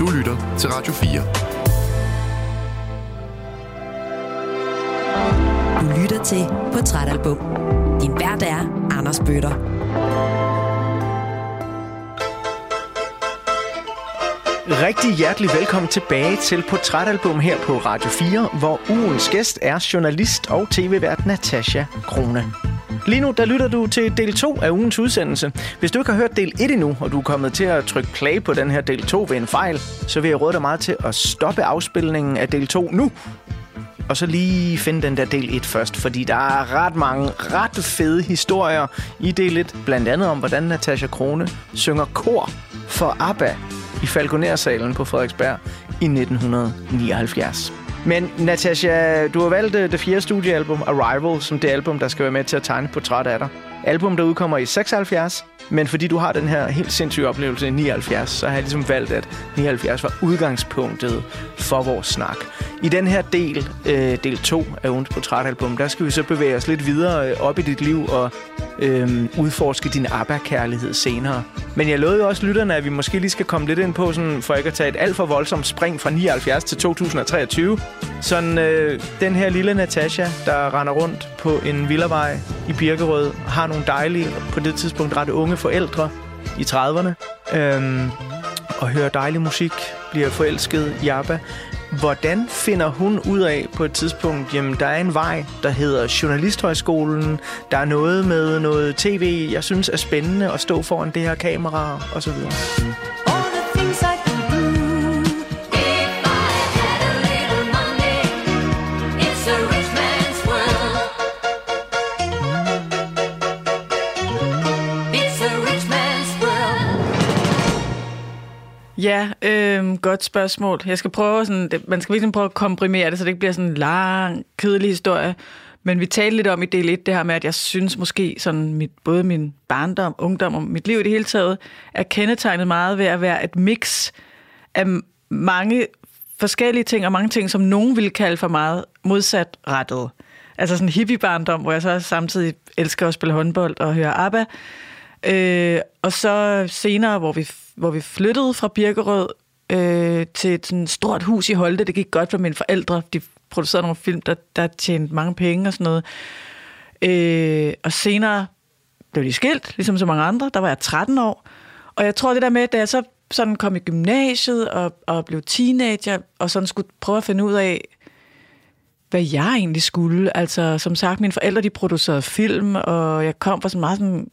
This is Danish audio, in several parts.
Du lytter til Radio 4. Du lytter til Portrætalbum. Din vært er Anders Bøtter. Rigtig hjertelig velkommen tilbage til Portrætalbum her på Radio 4, hvor ugens gæst er journalist og tv-vært Natasha Krone. Lige nu, der lytter du til del 2 af ugens udsendelse. Hvis du ikke har hørt del 1 endnu, og du er kommet til at trykke play på den her del 2 ved en fejl, så vil jeg råde dig meget til at stoppe afspilningen af del 2 nu. Og så lige finde den der del 1 først, fordi der er ret mange ret fede historier i del 1. Blandt andet om, hvordan Natasha Krone synger kor for ABBA i Falconer-salen på Frederiksberg i 1979. Men Natasha, du har valgt øh, det fjerde studiealbum, Arrival, som det album, der skal være med til at tegne portræt af dig. Album, der udkommer i 76, men fordi du har den her helt sindssyge oplevelse i 79, så har jeg ligesom valgt, at 79 var udgangspunktet for vores snak. I den her del, øh, del 2 af ugens portrætalbum, der skal vi så bevæge os lidt videre øh, op i dit liv og øh, udforske din ABBA-kærlighed senere. Men jeg lovede jo også lytterne, at vi måske lige skal komme lidt ind på, sådan, for ikke at tage et alt for voldsomt spring fra 79 til 2023. Sådan øh, den her lille Natasha, der render rundt på en villavej i Birkerød, har nogle dejlige, på det tidspunkt ret unge forældre i 30'erne, øhm, og hører dejlig musik, bliver forelsket i ABBA. Hvordan finder hun ud af på et tidspunkt, jamen der er en vej, der hedder Journalisthøjskolen, der er noget med noget tv, jeg synes er spændende at stå foran det her kamera, og Ja, øh, godt spørgsmål. Jeg skal prøve sådan, det, man skal virkelig prøve at komprimere det, så det ikke bliver sådan en lang, kedelig historie. Men vi talte lidt om i del 1 det her med, at jeg synes måske sådan mit, både min barndom, ungdom og mit liv i det hele taget er kendetegnet meget ved at være et mix af mange forskellige ting, og mange ting, som nogen ville kalde for meget modsat rettet. Altså sådan en hippie-barndom, hvor jeg så samtidig elsker at spille håndbold og høre ABBA. Øh, og så senere, hvor vi hvor vi flyttede fra Birkerød øh, til et sådan stort hus i Holte. Det gik godt for mine forældre. De producerede nogle film, der, der tjente mange penge og sådan noget. Øh, og senere blev de skilt, ligesom så mange andre. Der var jeg 13 år. Og jeg tror, det der med, da jeg så sådan kom i gymnasiet og, og blev teenager, og sådan skulle prøve at finde ud af, hvad jeg egentlig skulle. Altså, som sagt, mine forældre, de producerede film, og jeg kom fra sådan meget sådan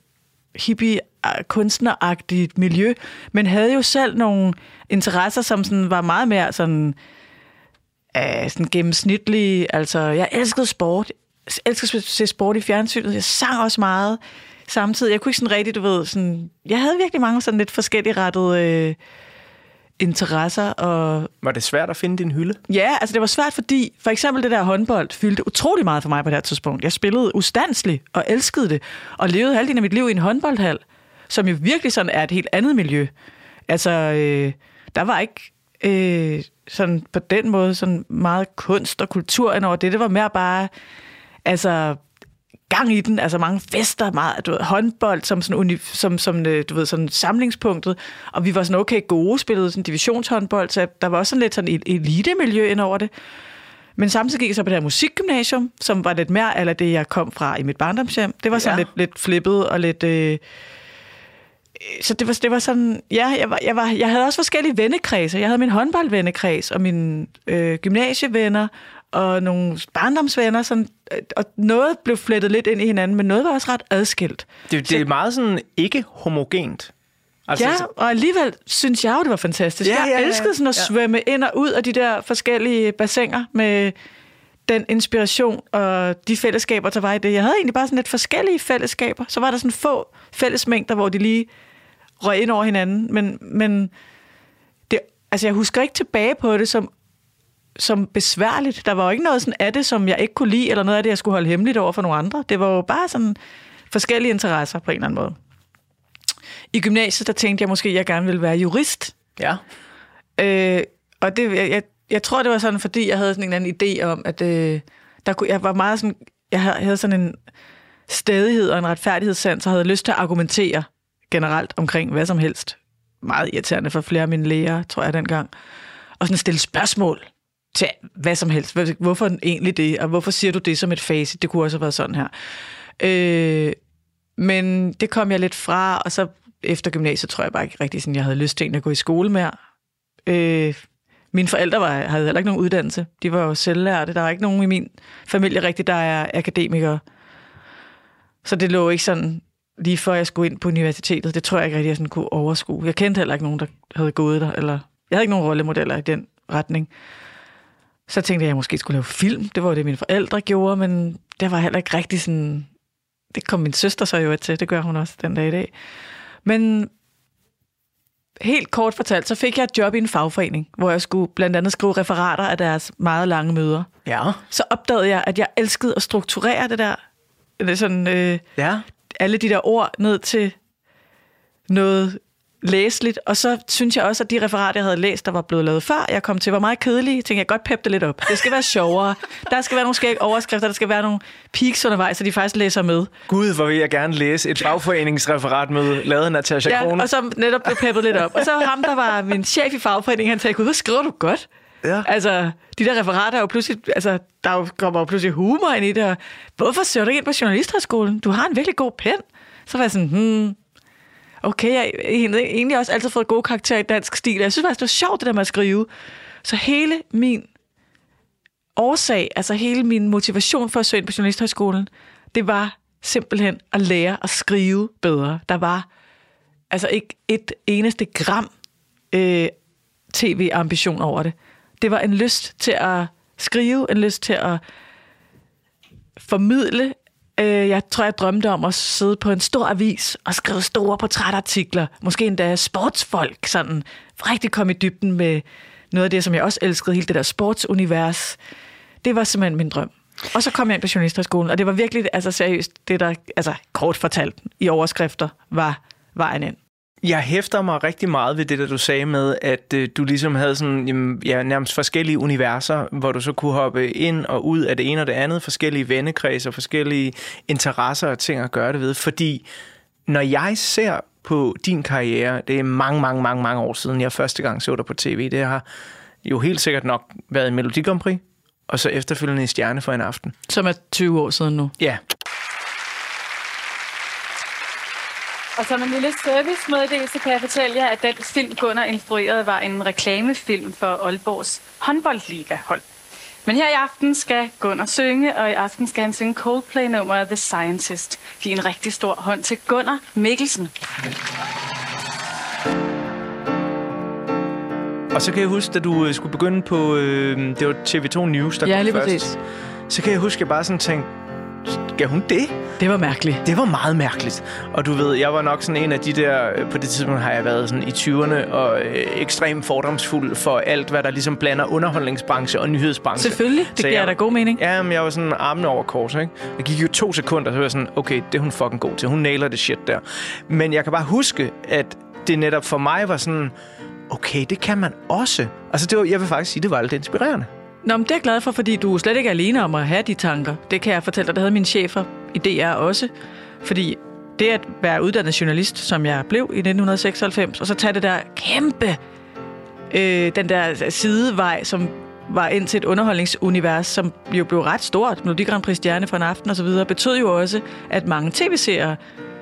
hippie kunstneragtigt miljø, men havde jo selv nogle interesser, som sådan var meget mere sådan, øh, sådan gennemsnitlige. Altså, jeg elskede sport. Jeg elskede at se sport i fjernsynet. Jeg sang også meget samtidig. Jeg kunne ikke sådan rigtig, du ved, sådan, jeg havde virkelig mange sådan lidt forskellige rettede øh, interesser. Og... Var det svært at finde din hylde? Ja, altså det var svært, fordi for eksempel det der håndbold fyldte utrolig meget for mig på det her tidspunkt. Jeg spillede ustandsligt og elskede det, og levede halvdelen af mit liv i en håndboldhal som jo virkelig sådan er et helt andet miljø. Altså, øh, der var ikke øh, sådan på den måde sådan meget kunst og kultur ind over det. Det var mere bare, altså, gang i den, altså mange fester, meget, du ved, håndbold som, sådan, uni, som, som øh, du ved, sådan samlingspunktet, og vi var sådan okay gode, spillede sådan divisionshåndbold, så der var også sådan lidt sådan et elite-miljø ind over det. Men samtidig gik jeg så på det her musikgymnasium, som var lidt mere eller det, jeg kom fra i mit barndomshjem. Det var sådan ja. lidt, lidt flippet og lidt... Øh, så det var, det var sådan, ja, jeg, var, jeg, var, jeg havde også forskellige vennekredse. Jeg havde min håndboldvennekreds og mine øh, gymnasievenner og nogle barndomsvenner, sådan, øh, og noget blev flettet lidt ind i hinanden, men noget var også ret adskilt. Det, det er meget sådan ikke homogent. Altså, ja, og alligevel synes jeg jo, det var fantastisk. Ja, jeg ja, elskede sådan at ja. svømme ind og ud af de der forskellige bassiner med den inspiration og de fællesskaber, der var i det. Jeg havde egentlig bare sådan lidt forskellige fællesskaber. Så var der sådan få fællesmængder, hvor de lige røg ind over hinanden. Men, men det, altså jeg husker ikke tilbage på det som, som besværligt. Der var jo ikke noget sådan af det, som jeg ikke kunne lide, eller noget af det, jeg skulle holde hemmeligt over for nogle andre. Det var jo bare sådan forskellige interesser på en eller anden måde. I gymnasiet, der tænkte jeg måske, at jeg gerne ville være jurist. Ja. Øh, og det, jeg, jeg tror, det var sådan, fordi jeg havde sådan en anden idé om, at øh, der kunne, jeg var meget sådan, jeg havde sådan en stedighed og en retfærdighedssans, og havde lyst til at argumentere generelt omkring hvad som helst. meget irriterende for flere af mine læger, tror jeg, dengang. Og sådan stille spørgsmål til hvad som helst. Hvorfor egentlig det, og hvorfor siger du det som et facit? Det kunne også have været sådan her. Øh, men det kom jeg lidt fra, og så efter gymnasiet tror jeg bare ikke rigtig, sådan, jeg havde lyst til at gå i skole mere. Øh, mine forældre var, havde heller ikke nogen uddannelse. De var jo selvlærte. Der var ikke nogen i min familie rigtig, der er akademikere. Så det lå ikke sådan lige før jeg skulle ind på universitetet. Det tror jeg ikke rigtig, jeg sådan kunne overskue. Jeg kendte heller ikke nogen, der havde gået der. Eller, jeg havde ikke nogen rollemodeller i den retning. Så tænkte jeg, at jeg måske skulle lave film. Det var det, mine forældre gjorde, men det var heller ikke rigtig sådan... Det kom min søster så jo til. Det gør hun også den dag i dag. Men helt kort fortalt, så fik jeg et job i en fagforening, hvor jeg skulle blandt andet skrive referater af deres meget lange møder. Ja, Så opdagede jeg, at jeg elskede at strukturere det der. Sådan, øh, ja. alle de der ord ned til noget læseligt. Og så synes jeg også, at de referater, jeg havde læst, der var blevet lavet før, jeg kom til, var meget kedelige. Tænkte, jeg godt peppe det lidt op. Det skal være sjovere. Der skal være nogle skæg overskrifter, der skal være nogle peaks undervejs, så de faktisk læser med. Gud, hvor vil jeg gerne læse et fagforeningsreferat med lavet af Natasha Ja, Krone. og så netop blev peppet lidt op. Og så ham, der var min chef i fagforeningen, han sagde, gud, hvad skriver du godt? Ja. Altså, de der referater er jo pludselig, altså, der er jo- kommer jo pludselig humor ind i det, og hvorfor søger du ikke ind på Journalisthøjskolen? Du har en virkelig god pen. Så var jeg sådan, hmm, okay, jeg har egentlig også altid fået gode karakterer i dansk stil, jeg synes faktisk, det var sjovt, det der med at skrive. Så hele min årsag, altså hele min motivation for at søge ind på Journalisthøjskolen, det var simpelthen at lære at skrive bedre. Der var altså ikke et eneste gram øh, tv-ambition over det. Det var en lyst til at skrive, en lyst til at formidle. Øh, jeg tror, jeg drømte om at sidde på en stor avis og skrive store portrætartikler. Måske endda sportsfolk, sådan rigtig komme i dybden med noget af det, som jeg også elskede, hele det der sportsunivers. Det var simpelthen min drøm. Og så kom jeg ind på journalisterskolen, og det var virkelig, altså seriøst, det der, altså kort fortalt i overskrifter, var vejen ind. Jeg hæfter mig rigtig meget ved det, der du sagde med, at øh, du ligesom havde sådan, jamen, ja, nærmest forskellige universer, hvor du så kunne hoppe ind og ud af det ene og det andet, forskellige vennekredser, forskellige interesser og ting at gøre det ved. Fordi når jeg ser på din karriere, det er mange, mange, mange, mange år siden, jeg første gang så dig på tv, det har jo helt sikkert nok været i Melodi Grand Prix, og så efterfølgende i Stjerne for en aften. Som er 20 år siden nu. Ja, Og som en lille servicemeddelelse kan jeg fortælle jer, at den film, Gunnar instruerede, var en reklamefilm for Aalborgs håndboldliga-hold. Men her i aften skal Gunnar synge, og i aften skal han synge Coldplay-nummeret The Scientist. Giv en rigtig stor hånd til Gunnar Mikkelsen. og så kan jeg huske, da du øh, skulle begynde på, øh, det var TV2 News, der Ja, kom lige først. præcis. Så kan jeg huske, at jeg bare sådan tænkte, skal hun det? Det var mærkeligt. Det var meget mærkeligt. Og du ved, jeg var nok sådan en af de der, øh, på det tidspunkt har jeg været sådan i 20'erne, og øh, ekstremt fordomsfuld for alt, hvad der ligesom blander underholdningsbranche og nyhedsbranche. Selvfølgelig, det Så giver jeg- da god mening. Ja, men jeg var sådan armene over kors, ikke? Det gik jo to sekunder, så var jeg sådan, okay, det er hun fucking god til. Hun nailer det shit der. Men jeg kan bare huske, at det netop for mig var sådan, okay, det kan man også. Altså, det var, jeg vil faktisk sige, det var lidt inspirerende. Nå, men det er jeg glad for, fordi du er slet ikke alene om at have de tanker. Det kan jeg fortælle dig, det havde mine chefer i DR også. Fordi det at være uddannet journalist, som jeg blev i 1996, og så tage det der kæmpe, øh, den der sidevej, som var ind til et underholdningsunivers, som jo blev ret stort, Melodi Grand Prix Stjerne for en aften og så videre, betød jo også, at mange tv-seere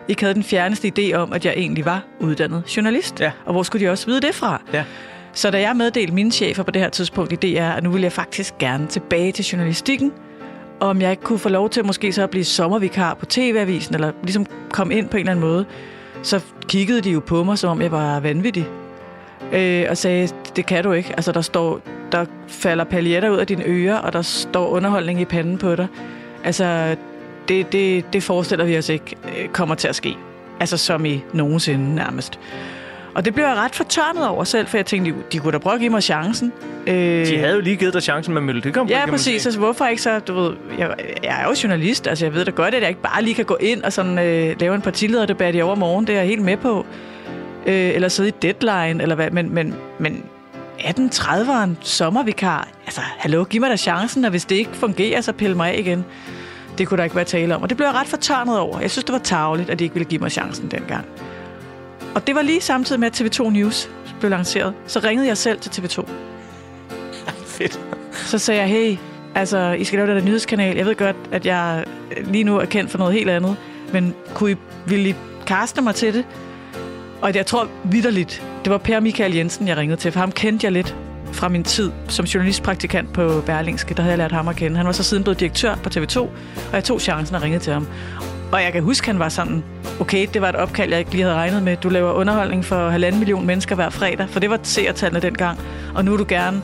ikke havde den fjerneste idé om, at jeg egentlig var uddannet journalist. Ja. Og hvor skulle de også vide det fra? Ja. Så da jeg meddelte mine chefer på det her tidspunkt i DR, at nu ville jeg faktisk gerne tilbage til journalistikken, og om jeg ikke kunne få lov til måske så at blive sommervikar på TV-avisen, eller ligesom komme ind på en eller anden måde, så kiggede de jo på mig, som om jeg var vanvittig. Øh, og sagde, det kan du ikke. Altså, der står, der falder paljetter ud af dine ører, og der står underholdning i panden på dig. Altså, det, det, det forestiller vi os ikke øh, kommer til at ske. Altså, som i nogensinde nærmest. Og det blev jeg ret fortørnet over selv, for jeg tænkte, de, kunne da prøve at give mig chancen. Øh, De havde jo lige givet dig chancen med Melodi Grand Prix, Ja, præcis. Altså, hvorfor ikke så, du ved, jeg, jeg er jo journalist, altså jeg ved da godt, at jeg ikke bare lige kan gå ind og sådan, øh, lave en partilederdebat i overmorgen, det er jeg helt med på. Øh, eller sidde i deadline, eller hvad, men, men, men 1830'eren, sommervikar, altså hallo, giv mig da chancen, og hvis det ikke fungerer, så pille mig af igen. Det kunne der ikke være tale om, og det blev jeg ret fortørnet over. Jeg synes, det var tageligt, at de ikke ville give mig chancen dengang. Og det var lige samtidig med, at TV2 News blev lanceret. Så ringede jeg selv til TV2. Fedt. Så sagde jeg, hey, altså, I skal lave den der nyhedskanal. Jeg ved godt, at jeg lige nu er kendt for noget helt andet. Men kunne I, ville I kaste mig til det? Og jeg tror vidderligt, det var Per Michael Jensen, jeg ringede til, for ham kendte jeg lidt fra min tid som journalistpraktikant på Berlingske. Der havde jeg lært ham at kende. Han var så siden blevet direktør på TV2, og jeg tog chancen og ringede til ham. Og jeg kan huske, han var sådan, okay, det var et opkald, jeg ikke lige havde regnet med. Du laver underholdning for halvanden million mennesker hver fredag, for det var seertallene dengang. Og nu vil du gerne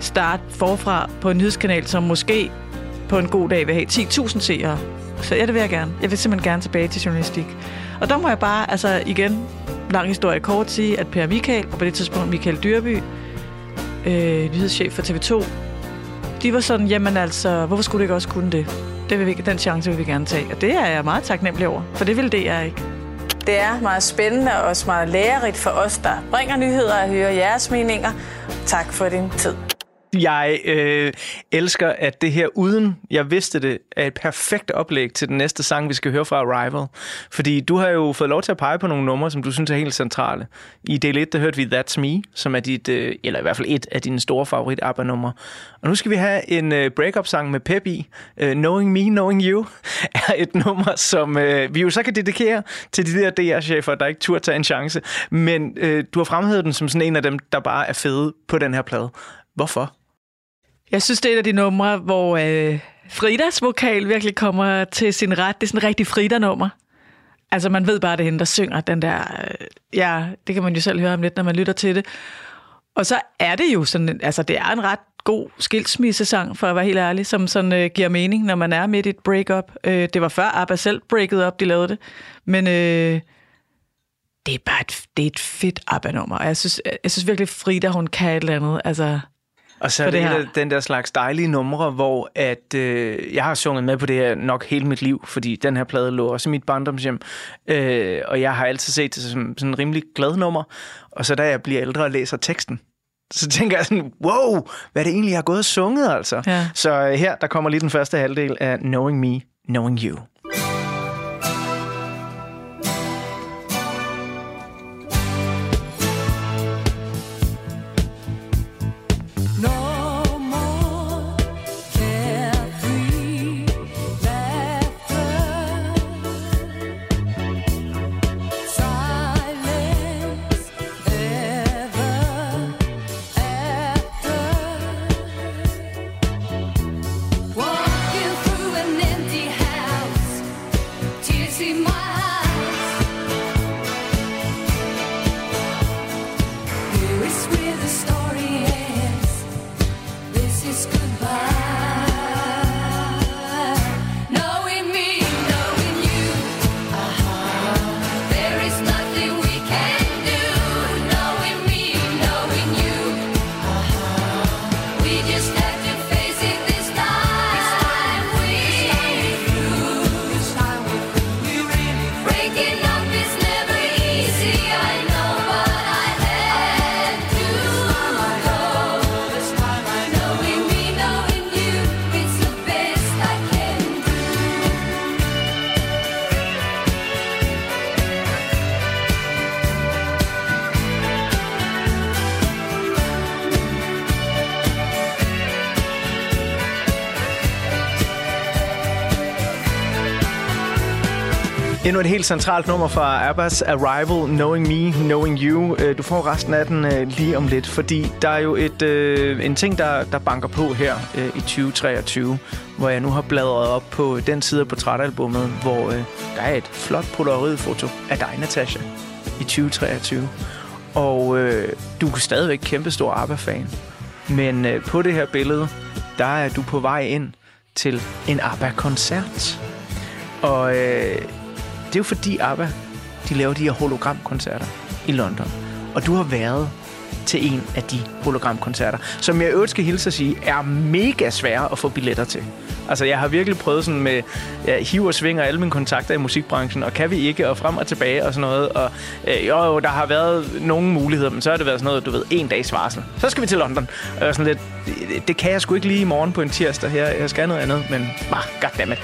starte forfra på en nyhedskanal, som måske på en god dag vil have 10.000 seere. Så ja, det vil jeg gerne. Jeg vil simpelthen gerne tilbage til journalistik. Og der må jeg bare, altså igen, lang historie kort sige, at Per Michael, og på det tidspunkt Michael Dyrby, øh, nyhedschef for TV2, de var sådan, jamen altså, hvorfor skulle du ikke også kunne det? Det vil vi, den chance vil vi gerne tage. Og det er jeg meget taknemmelig over, for det vil det jeg ikke. Det er meget spændende og også meget lærerigt for os, der bringer nyheder og hører jeres meninger. Tak for din tid. Jeg øh, elsker, at det her, uden jeg vidste det, er et perfekt oplæg til den næste sang, vi skal høre fra Arrival. Fordi du har jo fået lov til at pege på nogle numre, som du synes er helt centrale. I del 1, der hørte vi That's Me, som er dit, øh, eller i hvert fald et af dine store favorit ABBA-numre. Og nu skal vi have en øh, break-up-sang med Pep i. Øh, Knowing Me, Knowing You er et nummer, som øh, vi jo så kan dedikere til de der DR-chefer, der ikke turde tage en chance. Men øh, du har fremhævet den som sådan en af dem, der bare er fede på den her plade. Hvorfor? Jeg synes, det er et af de numre, hvor øh, Fridas vokal virkelig kommer til sin ret. Det er sådan en rigtig Frida-nummer. Altså, man ved bare, det er hende, der synger den der... Øh, ja, det kan man jo selv høre om lidt, når man lytter til det. Og så er det jo sådan... Altså, det er en ret god skilsmissesang, for at være helt ærlig, som sådan øh, giver mening, når man er midt i et breakup. Øh, det var før ABBA selv breakede op, de lavede det. Men øh, det er bare et, det er et fedt ABBA-nummer. Jeg synes, jeg synes virkelig, Frida, hun kan et eller andet. Altså, og så er det, det den der slags dejlige numre, hvor at, øh, jeg har sunget med på det her nok hele mit liv, fordi den her plade lå også i mit barndomshjem. Øh, og jeg har altid set det som sådan en rimelig glad nummer. Og så da jeg bliver ældre og læser teksten, så tænker jeg sådan, wow, hvad er det egentlig, jeg har gået og sunget altså? Ja. Så øh, her, der kommer lige den første halvdel af Knowing Me, Knowing You. Endnu et helt centralt nummer fra Abbas Arrival, Knowing Me, Knowing You. Øh, du får resten af den øh, lige om lidt, fordi der er jo et, øh, en ting, der, der banker på her i 2023, hvor jeg nu har bladret op på den side af portrætalbummet, hvor der er et flot polaroidfoto af dig, Natasha, i 2023. Og øh, du er stadigvæk kæmpe stor ABBA-fan. Men øh, på det her billede, der er du på vej ind til en ABBA-koncert. Og øh, det er jo fordi ABBA, de laver de her hologramkoncerter i London. Og du har været til en af de hologramkoncerter, som jeg øvrigt skal hilse at sige, er mega svære at få billetter til. Altså, jeg har virkelig prøvet sådan med ja, hiv og svinger alle mine kontakter i musikbranchen, og kan vi ikke, og frem og tilbage og sådan noget. Og øh, jo, jo, der har været nogle muligheder, men så har det været sådan noget, du ved, en dags varsel. Så skal vi til London. Og sådan lidt, det, det kan jeg sgu ikke lige i morgen på en tirsdag her. Jeg skal noget andet, men bah, goddammit.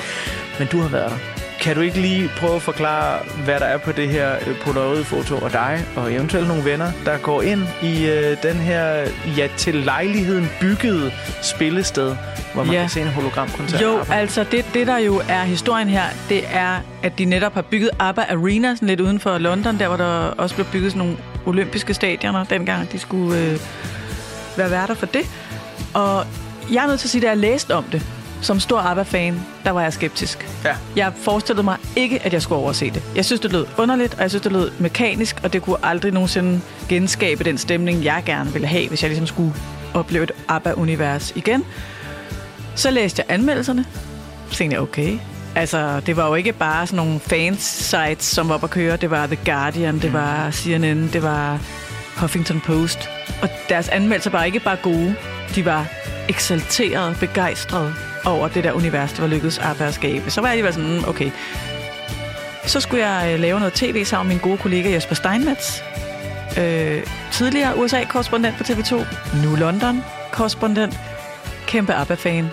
Men du har været der kan du ikke lige prøve at forklare, hvad der er på det her øh, Polaroid-foto og dig, og eventuelt nogle venner, der går ind i øh, den her ja, til lejligheden byggede spillested, hvor man Ja. kan se en hologramkoncert? Jo, ABBA? altså det, det, der jo er historien her, det er, at de netop har bygget ABBA Arena, sådan lidt uden for London, der hvor der også blev bygget sådan nogle olympiske stadioner, dengang de skulle øh, være værter for det. Og jeg er nødt til at sige, at jeg læste om det, som stor ABBA-fan, der var jeg skeptisk. Ja. Jeg forestillede mig ikke, at jeg skulle overse det. Jeg synes, det lød underligt, og jeg synes, det lød mekanisk, og det kunne aldrig nogensinde genskabe den stemning, jeg gerne ville have, hvis jeg ligesom skulle opleve et ABBA-univers igen. Så læste jeg anmeldelserne. Så tænkte jeg, okay. Altså, det var jo ikke bare sådan nogle fans-sites, som var oppe at køre. Det var The Guardian, det var CNN, det var Huffington Post. Og deres anmeldelser var ikke bare gode. De var eksalteret, begejstret over det der univers, der var lykkedes ABBA at skabe. Så var jeg alligevel sådan, mm, okay. Så skulle jeg øh, lave noget tv sammen med min gode kollega Jesper Steinmetz. Øh, tidligere USA-korrespondent på TV2. Nu London-korrespondent. Kæmpe ABBA-fan.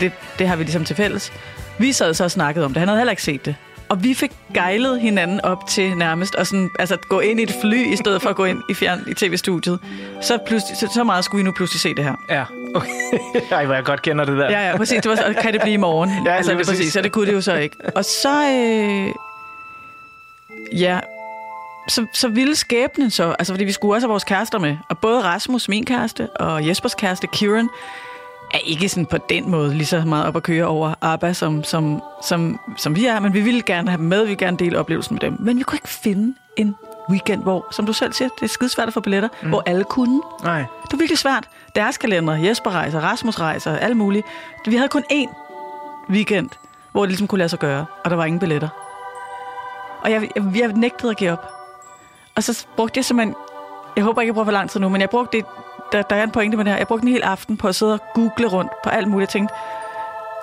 Det, det har vi ligesom til fælles. Vi sad så og snakkede om det. Han havde heller ikke set det. Og vi fik gejlet hinanden op til nærmest og sådan, altså gå ind i et fly, i stedet for at gå ind i, fjern, i tv-studiet. Så, pludselig, så, så meget skulle vi nu pludselig se det her. Ja, okay. Ej, hvor jeg godt kender det der. Ja, ja, præcis. Det var, så- kan det blive i morgen? Ja, altså, præcis. præcis. Så det kunne det jo så ikke. Og så... Øh, ja, så, så ville skæbnen så, altså fordi vi skulle også have vores kærester med, og både Rasmus, min kæreste, og Jespers kæreste, Kieran, er ikke sådan på den måde lige så meget op at køre over ABBA, som, som, som, som vi er, men vi ville gerne have dem med, vi ville gerne dele oplevelsen med dem. Men vi kunne ikke finde en weekend, hvor, som du selv siger, det er skidesvært at få billetter, mm. hvor alle kunne. Nej. Det var virkelig svært. Deres kalender, Jesper rejser, Rasmus rejser, alle mulige. Vi havde kun én weekend, hvor det ligesom kunne lade sig gøre, og der var ingen billetter. Og jeg, jeg, jeg nægtede at give op. Og så brugte jeg simpelthen... Jeg håber ikke, jeg bruger for lang tid nu, men jeg brugte det... Der, der er en pointe med det her. Jeg brugte en hel aften på at sidde og google rundt på alt muligt. Jeg tænkte,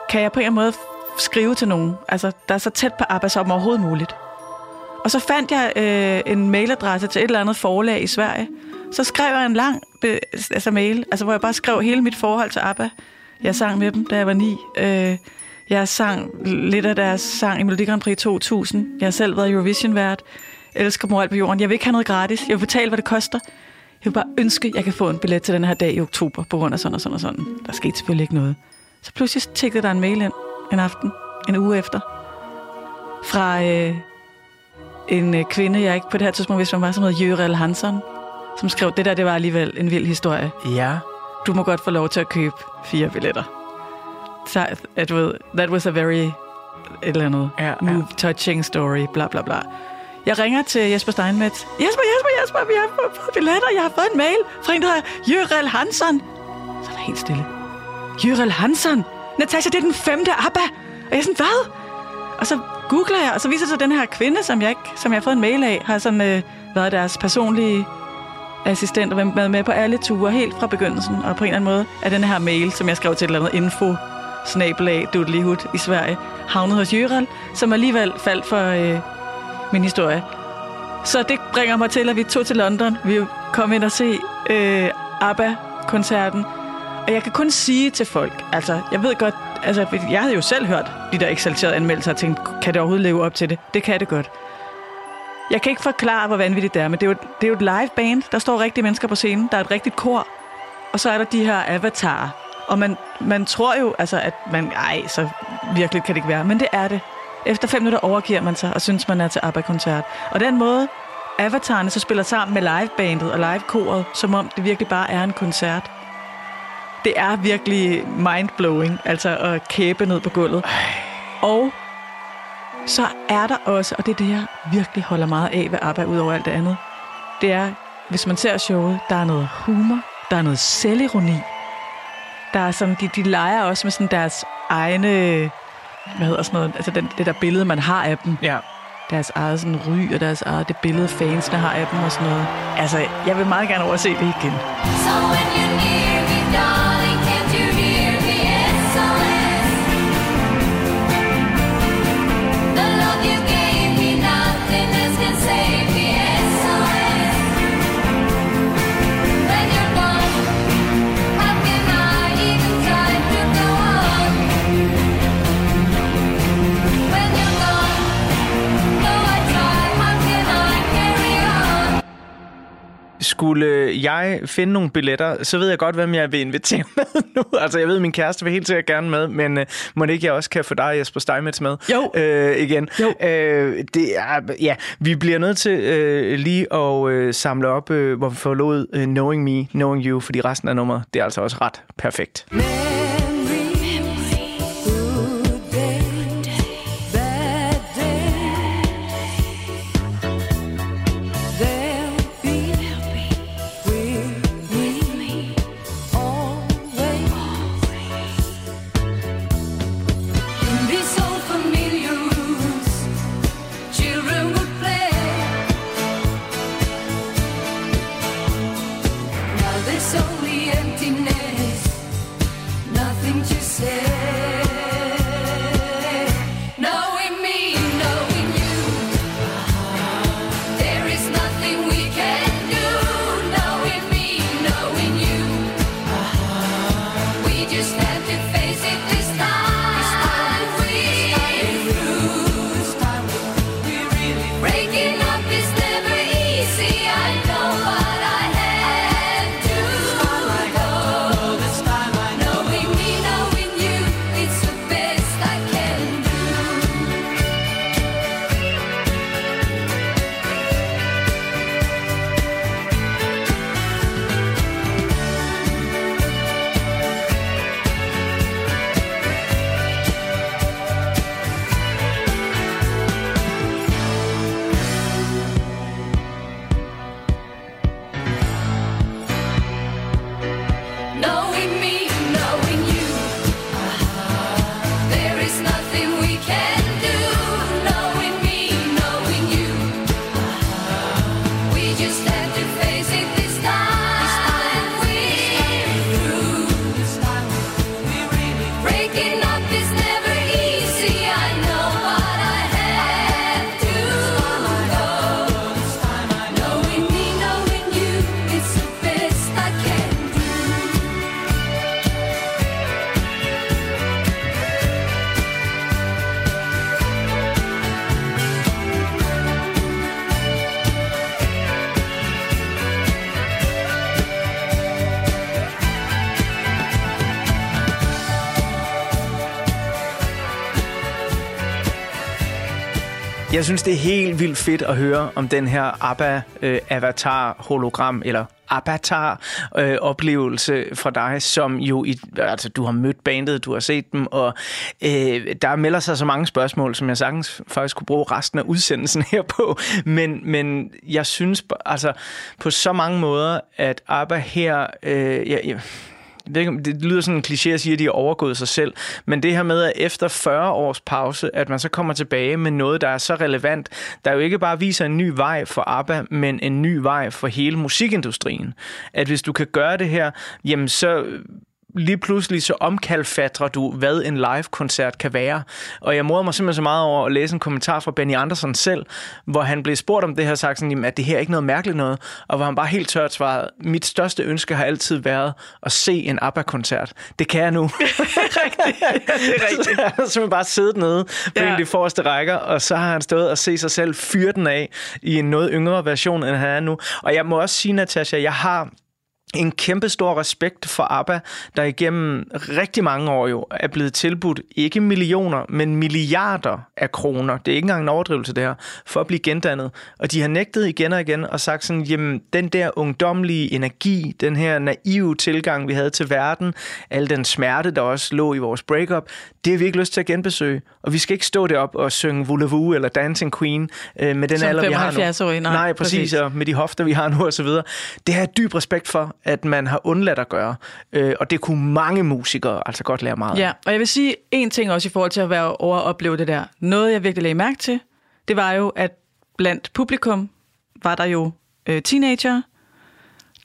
kan jeg på en eller anden måde skrive til nogen, altså, der er så tæt på arbejde som overhovedet muligt. Og så fandt jeg øh, en mailadresse til et eller andet forlag i Sverige. Så skrev jeg en lang be- altså mail, altså, hvor jeg bare skrev hele mit forhold til ABBA. Jeg sang med dem, da jeg var ni. Øh, jeg sang lidt af deres sang i Melodi Grand Prix 2000. Jeg har selv været Eurovision-vært. Elsker mor alt på jorden. Jeg vil ikke have noget gratis. Jeg vil betale, hvad det koster. Jeg vil bare ønske, at jeg kan få en billet til den her dag i oktober, på grund af sådan og sådan og sådan. Der skete selvfølgelig ikke noget. Så pludselig tækkede der en mail ind en aften, en uge efter, fra øh, en øh, kvinde, jeg ikke på det her tidspunkt vidste, hvem var, som hed Jørel Hansson, som skrev, det der, det var alligevel en vild historie. Ja. Du må godt få lov til at købe fire billetter. Så, at du ved, that was a very et eller andet Ja, ja. move, touching story, bla bla bla. Jeg ringer til Jesper Steinmetz. Jesper, Jesper, Jesper, vi har fået- billetter. Jeg har fået en mail fra en, der hedder Jørel Hansson. Så er der helt stille. Jørel Hansson? Natasha, det er den femte ABBA. Og jeg er sådan, hvad? Og så googler jeg, og så viser det sig, at den her kvinde, som jeg, ikke, som jeg har fået en mail af, har sådan øh, været deres personlige assistent og været med på alle ture helt fra begyndelsen. Og på en eller anden måde er den her mail, som jeg skrev til et eller andet info, snabelag, Dudelihut i Sverige, havnet hos Jørel, som alligevel faldt for øh, min historie. Så det bringer mig til, at vi tog til London. Vi kom ind og se øh, ABBA-koncerten. Og jeg kan kun sige til folk, altså, jeg ved godt, altså, jeg havde jo selv hørt de der eksalterede anmeldelser og tænkt, kan det overhovedet leve op til det? Det kan det godt. Jeg kan ikke forklare, hvor vanvittigt det er, men det er jo, det er jo et live band. Der står rigtige mennesker på scenen. Der er et rigtigt kor. Og så er der de her avatarer. Og man, man tror jo, altså, at man... Ej, så virkelig kan det ikke være. Men det er det. Efter fem minutter overgiver man sig og synes, man er til ABBA-koncert. Og den måde, avatarerne så spiller sammen med livebandet og livekoret, som om det virkelig bare er en koncert. Det er virkelig mindblowing, altså at kæbe ned på gulvet. Og så er der også, og det er det, jeg virkelig holder meget af ved ABBA, ud over alt det andet, det er, hvis man ser showet, der er noget humor, der er noget selvironi. Der er sådan, de, de leger også med sådan deres egne, hvad hedder sådan noget, altså den, det der billede, man har af dem. Ja. Deres eget sådan ry, og deres eget, det billede, fansene har af dem og sådan noget. Altså, jeg vil meget gerne overse det igen. So when you're near me, skulle jeg finde nogle billetter, så ved jeg godt, hvem jeg vil invitere med nu. Altså, jeg ved, min kæreste vil helt sikkert gerne med, men øh, må det ikke jeg også kan få dig, Jesper Steinmetz, med? Jo. Øh, igen. Jo. Øh, det er, ja, vi bliver nødt til øh, lige at øh, samle op, øh, hvor vi forlod øh, Knowing Me, Knowing You, fordi resten af nummeret, det er altså også ret perfekt. In Jeg synes, det er helt vildt fedt at høre om den her ABBA-avatar-hologram, øh, eller Avatar-oplevelse øh, fra dig, som jo, i, altså du har mødt bandet, du har set dem, og øh, der melder sig så mange spørgsmål, som jeg sagtens faktisk kunne bruge resten af udsendelsen her på, men, men jeg synes altså på så mange måder, at ABBA her, øh, ja, ja, jeg det, det lyder sådan en kliché at sige, at de har overgået sig selv, men det her med, at efter 40 års pause, at man så kommer tilbage med noget, der er så relevant, der jo ikke bare viser en ny vej for ABBA, men en ny vej for hele musikindustrien. At hvis du kan gøre det her, jamen så lige pludselig så omkalfatrer du, hvad en live-koncert kan være. Og jeg morder mig simpelthen så meget over at læse en kommentar fra Benny Andersen selv, hvor han blev spurgt om det her, sagt sådan, at det her er ikke noget mærkeligt noget, og hvor han bare helt tørt svarede, mit største ønske har altid været at se en ABBA-koncert. Det kan jeg nu. rigtigt. Ja, det er rigtigt. Så han simpelthen bare siddet nede på Ja. ja. en af de forreste rækker, og så har han stået og set sig selv fyre den af i en noget yngre version, end han er nu. Og jeg må også sige, Natasha, jeg har en kæmpe stor respekt for ABBA, der igennem rigtig mange år jo er blevet tilbudt ikke millioner, men milliarder af kroner. Det er ikke engang en overdrivelse det her, for at blive gendannet. Og de har nægtet igen og igen og sagt sådan, jamen den der ungdomlige energi, den her naive tilgang, vi havde til verden, al den smerte, der også lå i vores breakup, det har vi ikke lyst til at genbesøge. Og vi skal ikke stå derop og synge Voulez-Vous eller Dancing Queen øh, med den Som alder, vi har nu. 75-årig, nej, nej, præcis. præcis. Og med de hofter, vi har nu og så videre. Det har jeg dyb respekt for, at man har undladt at gøre. Øh, og det kunne mange musikere altså godt lære meget af. Ja, og jeg vil sige en ting også i forhold til at være over og opleve det der. Noget, jeg virkelig lagde mærke til, det var jo, at blandt publikum var der jo øh, teenager,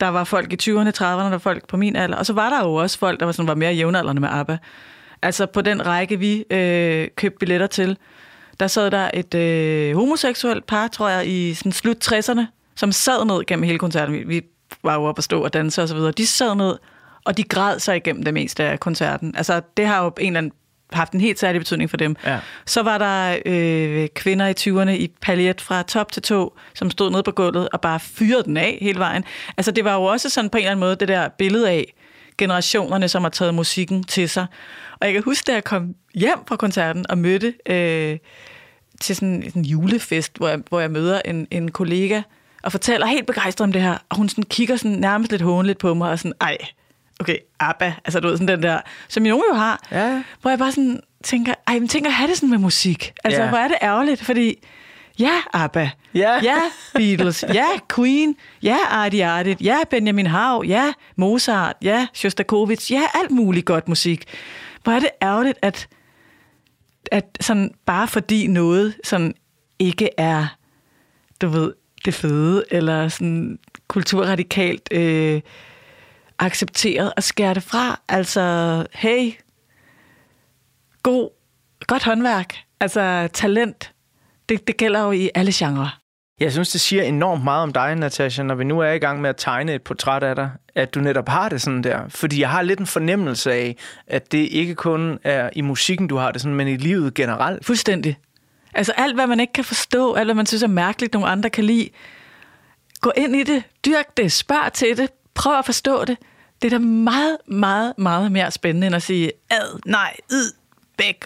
der var folk i 20'erne, 30'erne, der var folk på min alder, og så var der jo også folk, der var, sådan, var mere jævnaldrende med ABBA. Altså på den række, vi øh, købte billetter til, der sad der et øh, homoseksuelt par, tror jeg, i sådan slut 60'erne, som sad ned gennem hele koncerten. Vi, vi var jo oppe at stå og danse og så videre. De sad ned, og de græd sig igennem det meste af koncerten. Altså, det har jo en eller anden haft en helt særlig betydning for dem. Ja. Så var der øh, kvinder i 20'erne i paljet fra top til to, som stod nede på gulvet og bare fyrede den af hele vejen. Altså det var jo også sådan på en eller anden måde det der billede af generationerne, som har taget musikken til sig. Og jeg kan huske, da jeg kom hjem fra koncerten og mødte øh, til sådan en julefest, hvor jeg, hvor jeg møder en, en kollega og fortæller helt begejstret om det her. Og hun sådan kigger sådan nærmest lidt hånligt på mig og sådan, ej, okay, ABBA, altså du ved, sådan den der, som nogen jo har. Ja. Hvor jeg bare sådan tænker, ej, men tænker, have det sådan med musik. Altså, ja. hvor er det ærgerligt, fordi ja, ABBA, Ja. ja Beatles, ja, Queen, ja, Artie Artit, ja, Benjamin Hav, ja, Mozart, ja, Shostakovich, ja, alt muligt godt musik. Hvor er det ærgerligt, at, at sådan, bare fordi noget sådan ikke er, du ved, det fede, eller sådan kulturradikalt øh, accepteret og skære det fra. Altså, hey, god, godt håndværk, altså talent, det, det gælder jo i alle genrer. Jeg synes, det siger enormt meget om dig, Natasha, når vi nu er i gang med at tegne et portræt af dig, at du netop har det sådan der. Fordi jeg har lidt en fornemmelse af, at det ikke kun er i musikken, du har det sådan, men i livet generelt. Fuldstændig. Altså alt, hvad man ikke kan forstå, alt, hvad man synes er mærkeligt, nogle andre kan lide, gå ind i det, dyrk det, spørg til det, prøv at forstå det. Det er da meget, meget, meget mere spændende, end at sige, ad, nej, id, væk,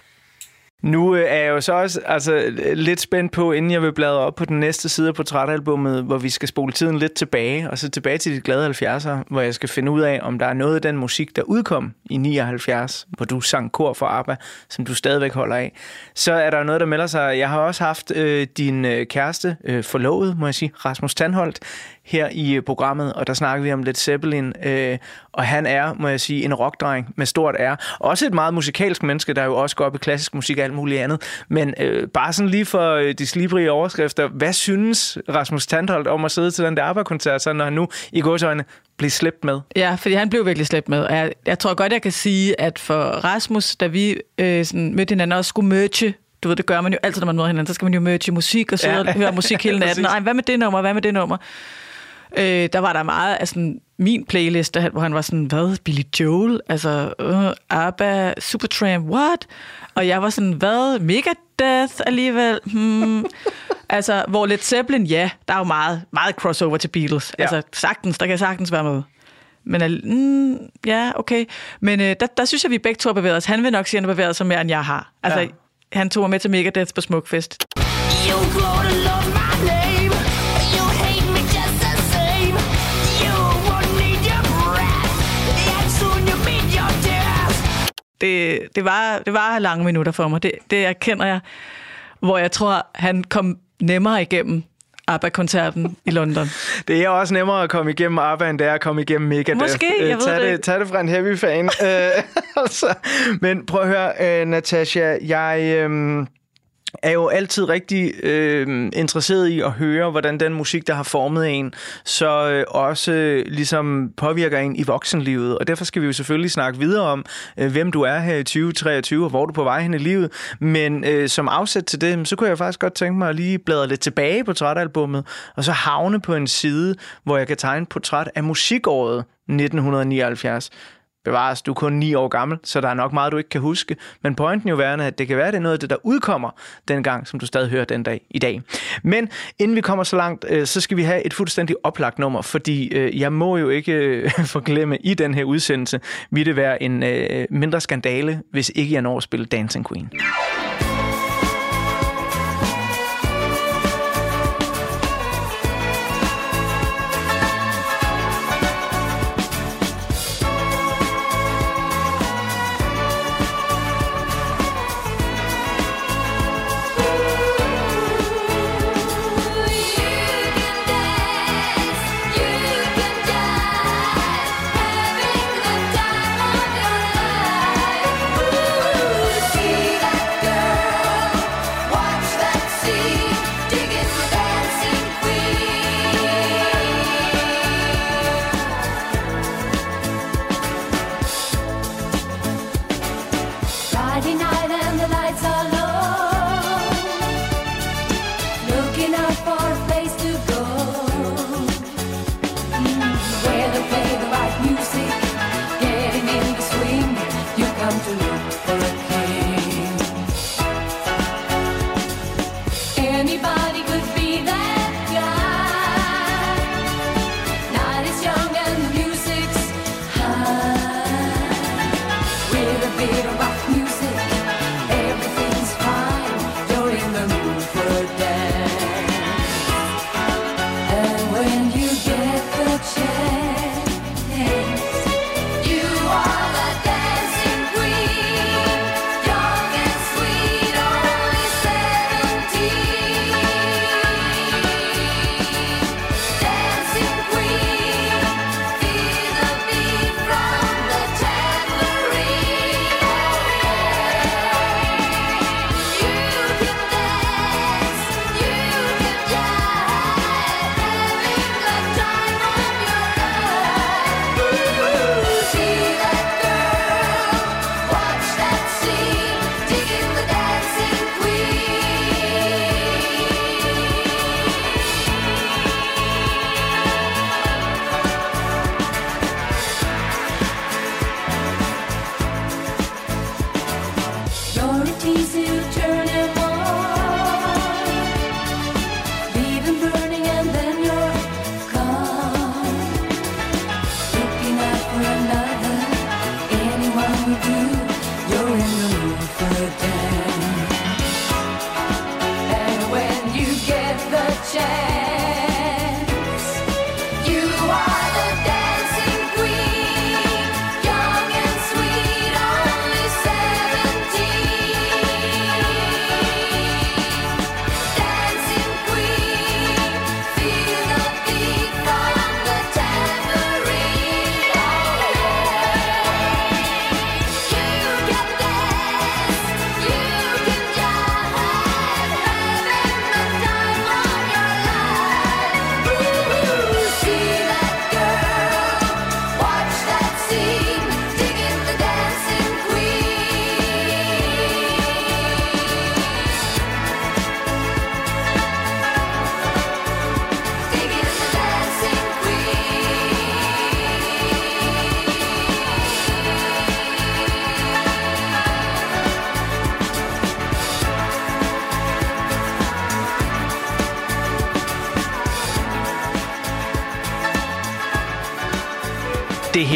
nu øh, er jeg jo så også altså, lidt spændt på, inden jeg vil bladre op på den næste side af portrætalbummet, hvor vi skal spole tiden lidt tilbage, og så tilbage til de glade 70'er, hvor jeg skal finde ud af, om der er noget af den musik, der udkom i 79, hvor du sang kor for ABBA, som du stadigvæk holder af. Så er der noget, der melder sig. Jeg har også haft øh, din øh, kæreste, øh, forlovet, må jeg sige, Rasmus Tandholt, her i øh, programmet, og der snakker vi om Led Zeppelin, øh, og han er, må jeg sige, en rockdreng med stort R. Også et meget musikalsk menneske, der jo også går op i klassisk musik og alt muligt andet. Men øh, bare sådan lige for øh, de slibrige overskrifter, hvad synes Rasmus Tandholt om at sidde til den der ABBA-koncert, så når han nu i godsøjne bliver slæbt med? Ja, fordi han blev virkelig slæbt med. Og jeg, jeg tror godt, jeg kan sige, at for Rasmus, da vi øh, sådan, mødte hinanden, også skulle merge, du ved, det gør man jo altid, når man møder hinanden, så skal man jo merge musik og sidde Ja. og høre musik hele natten. Nej, hvad med det nummer, hvad med det nummer? Øh, der var der meget af sådan, min playlist, der, hvor han var sådan, hvad, Billy Joel? Altså, øh, ABBA, Supertramp, what? Og jeg var sådan, hvad, Megadeth alligevel? Hmm. altså, hvor Led Zeppelin, ja, der er jo meget, meget crossover til Beatles. Ja. Altså, sagtens, der kan sagtens være med. Men mm, ja, okay. Men øh, der, der synes jeg, vi begge to har bevæget os. Han vil nok sige, at han har bevæget sig mere, end jeg har. Altså, Ja. han tog mig med til Megadeth på Smukfest. You to love my det, det, var, det var lange minutter for mig. Det, det erkender jeg. Hvor jeg tror, han kom nemmere igennem ABBA-koncerten i London. Det er også nemmere at komme igennem ABBA, end det er at komme igennem Megadeth. Måske, jeg Øh, ved tag det det, tag det fra en heavy fan. Øh, altså, men prøv at høre, øh, Natasha, jeg... Øh, er jo altid rigtig øh, interesseret i at høre, hvordan den musik, der har formet en, så øh, også øh, ligesom påvirker en i voksenlivet. Og derfor skal vi jo selvfølgelig snakke videre om, øh, hvem du er her i 2023, og hvor du er på vej hen i livet. Men øh, som afsæt til det, så kunne jeg faktisk godt tænke mig at lige bladre lidt tilbage på portrætalbummet, og så havne på en side, hvor jeg kan tegne et portræt af musikåret 1979 bevares, du er kun 9 år gammel, så der er nok meget, du ikke kan huske. Men pointen jo værende, at det kan være, at det er noget af det, der udkommer dengang, som du stadig hører den dag i dag. Men inden vi kommer så langt, øh, så skal vi have et fuldstændig oplagt nummer, fordi øh, jeg må jo ikke øh, forglemme i den her udsendelse, vil det være en øh, mindre skandale, hvis ikke jeg når at spille Dancing Queen. Friday night. in the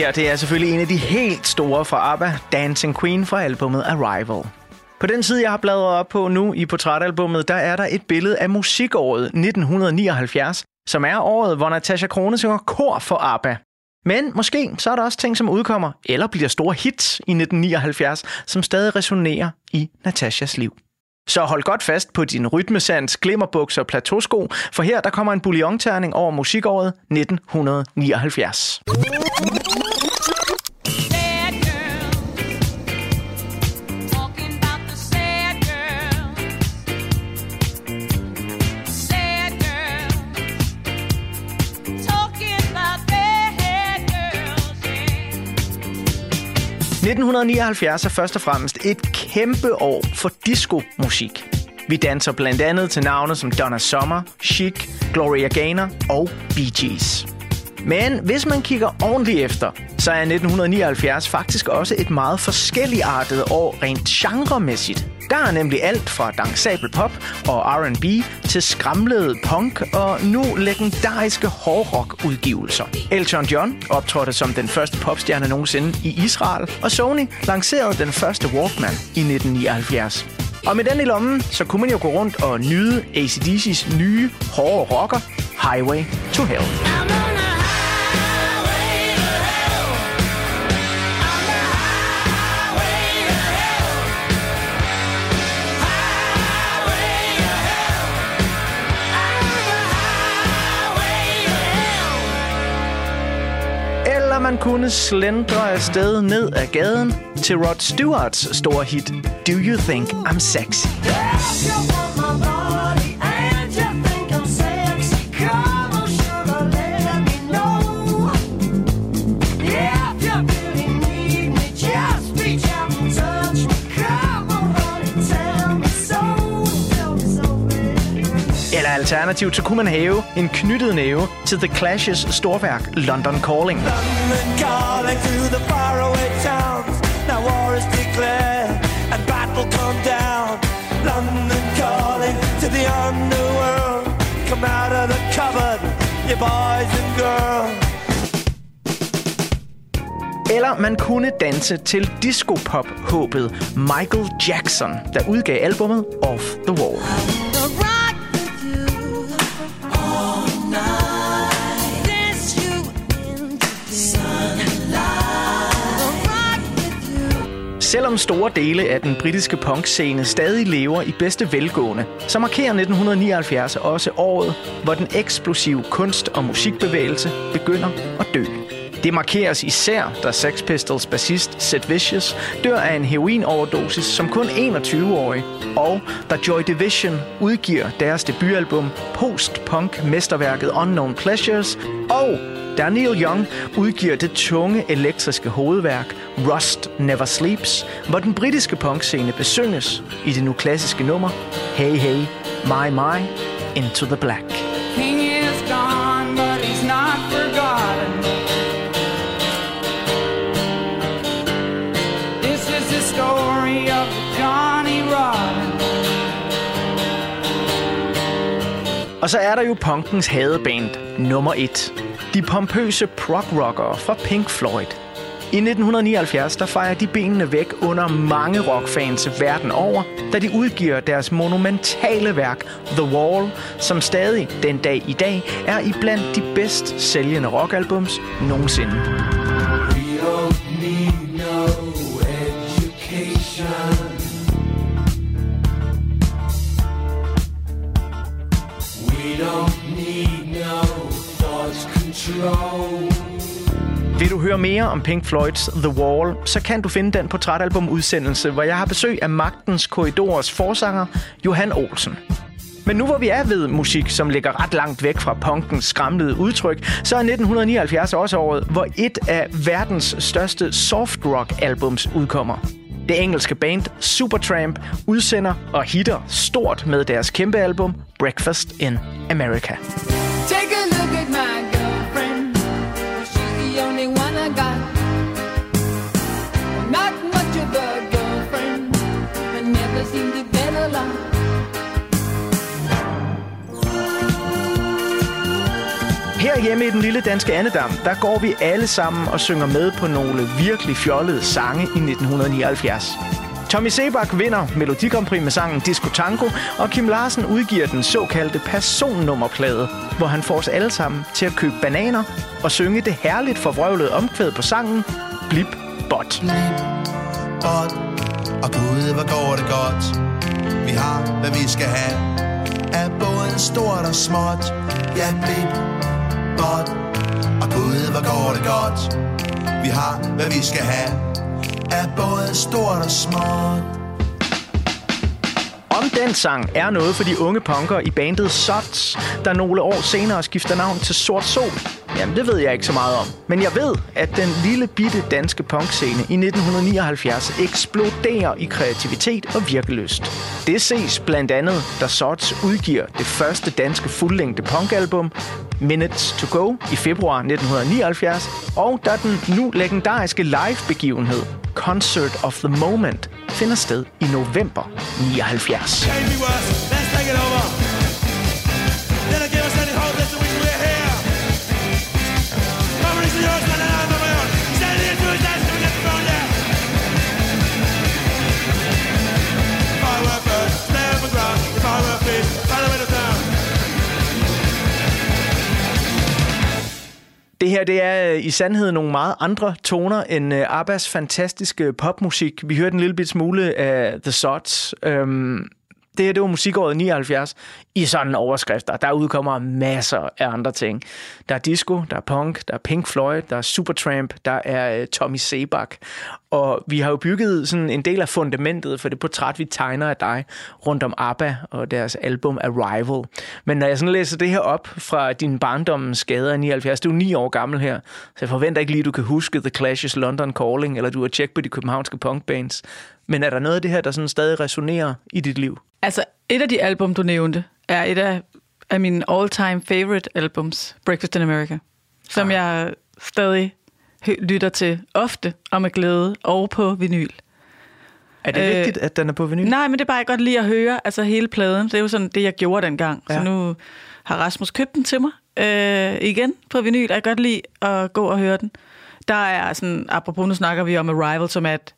her det er selvfølgelig en af de helt store fra ABBA, Dancing Queen fra albumet Arrival. På den side, jeg har bladret op på nu i portrætalbummet, der er der et billede af musikåret 1979, som er året, hvor Natasha Krone synger kor for ABBA. Men måske så er der også ting, som udkommer eller bliver store hits i 1979, som stadig resonerer i Natashas liv. Så hold godt fast på din rytmesands, glimmerbukser og plateausko, for her der kommer en bouillonterning over musikåret 1979. 1979 er først og fremmest et kæmpe år for disco-musik. Vi danser blandt andet til navne som Donna Summer, Chic, Gloria Gaynor og Bee Gees. Men hvis man kigger ordentligt efter, så er 1979 faktisk også et meget forskelligartet år rent genremæssigt. Der er nemlig alt fra dansabel pop og R&B til skramlede punk og nu legendariske hårdrock-udgivelser. Elton John optrådte som den første popstjerne nogensinde i Israel, og Sony lancerede den første Walkman i 1979. Og med den i lommen, så kunne man jo gå rundt og nyde ACDC's nye, hårde rocker, Highway to Hell. Han kunne slendre afsted ned ad gaden til Rod Stewarts store hit, Do You Think I'm Sexy? Yeah, alternativt, så kunne man have en knyttet næve til The Clash's storværk London Calling. London calling through the faraway towns. Now war is declared and battle come down. London calling to the underworld. Come out of the cupboard, you boys and girls. Eller man kunne danse til disco-pop-håbet Michael Jackson, der udgav albummet Off the Wall. Selvom store dele af den britiske punkscene stadig lever i bedste velgående, så markerer 1979 også året, hvor den eksplosive kunst- og musikbevægelse begynder at dø. Det markeres især, da Sex Pistols bassist Sid Vicious dør af en heroinoverdosis som kun 21-årig, og da Joy Division udgiver deres debutalbum post-punk-mesterværket Unknown Pleasures, og da Neil Young udgiver det tunge elektriske hovedværk Rust Never Sleeps, hvor den britiske punkscene besynges i det nu klassiske nummer Hey Hey, My My, Into the Black. King is gone, but he's not forgotten. This is the story of Johnny Rotten. Og så er der jo punkens hadeband nummer et. De pompøse prog-rockere fra Pink Floyd. I 1979 der fejrer de benene væk under mange rockfans verden over, da de udgiver deres monumentale værk The Wall, som stadig den dag i dag er i blandt de bedst sælgende rockalbums nogensinde. Høre mere om Pink Floyds The Wall, så kan du finde den portrætalbumudsendelse, hvor jeg har besøg af Magtens Korridors forsanger, Johan Olsen. Men nu hvor vi er ved musik, som ligger ret langt væk fra punkens skramlede udtryk, så er 1979 også året, hvor et af verdens største soft rock albums udkommer. Det engelske band Supertramp udsender og hitter stort med deres kæmpe album Breakfast in America. Take a look Herhjemme i den lille danske Annedam, der går vi alle sammen og synger med på nogle virkelig fjollede sange i 1979. Tommy Sebak vinder Melodi Grand Prix med sangen Disco Tango, og Kim Larsen udgiver den såkaldte personnummerplade, hvor han får os alle sammen til at købe bananer og synge det herligt forvrøvlede omkvæd på sangen Blip Bot. bot Og gud, hvor går det godt Vi har, hvad vi skal have Af både stort og småt Ja, blip, godt Og gud, hvor går det godt Vi har, hvad vi skal have Er både stort og småt Om den sang er noget for de unge punker i bandet Sots, der nogle år senere skifter navn til Sort Sol. Jamen, det ved jeg ikke så meget om. Men jeg ved, at den lille bitte danske punkscene i 1979 eksploderer i kreativitet og virkelyst. Det ses blandt andet, da Sots udgiver det første danske fuldlængde punkalbum, Minutes to Go, i februar 1979, og da den nu legendariske live-begivenhed, Concert of the Moment, finder sted i november 79. Det her det er øh, i sandhed nogle meget andre toner end øh, Abbas fantastiske popmusik. Vi hørte en lille bit smule af The Sots. Øhm, det her det var musikåret 79 i sådan overskrifter. Der udkommer masser af andre ting. Der er disco, der er punk, der er Pink Floyd, der er Supertramp, der er øh, Tommy Sebak. Og vi har jo bygget sådan en del af fundamentet for det portræt, vi tegner af dig rundt om ABBA og deres album Arrival. Men når jeg sådan læser det her op fra din barndommens skader i 79, du er ni år gammel her, så jeg forventer ikke lige, at du kan huske The Clash's London Calling, eller du har tjekket på de københavnske punkbands. Men er der noget af det her, der sådan stadig resonerer i dit liv? Altså, et af de album, du nævnte, er et af, af mine all-time favorite albums, Breakfast in America, som ah. jeg stadig lytter til ofte og med glæde og på vinyl. Er det Øh, vigtigt, at den er på vinyl? Nej, men det er bare jeg godt lide at høre, altså hele pladen. Det er jo sådan det, jeg gjorde dengang. Ja. Ja. Så nu har Rasmus købt den til mig øh, igen på vinyl, og jeg kan godt lide at gå og høre den. Der er sådan, apropos nu snakker vi om Arrival, som er et,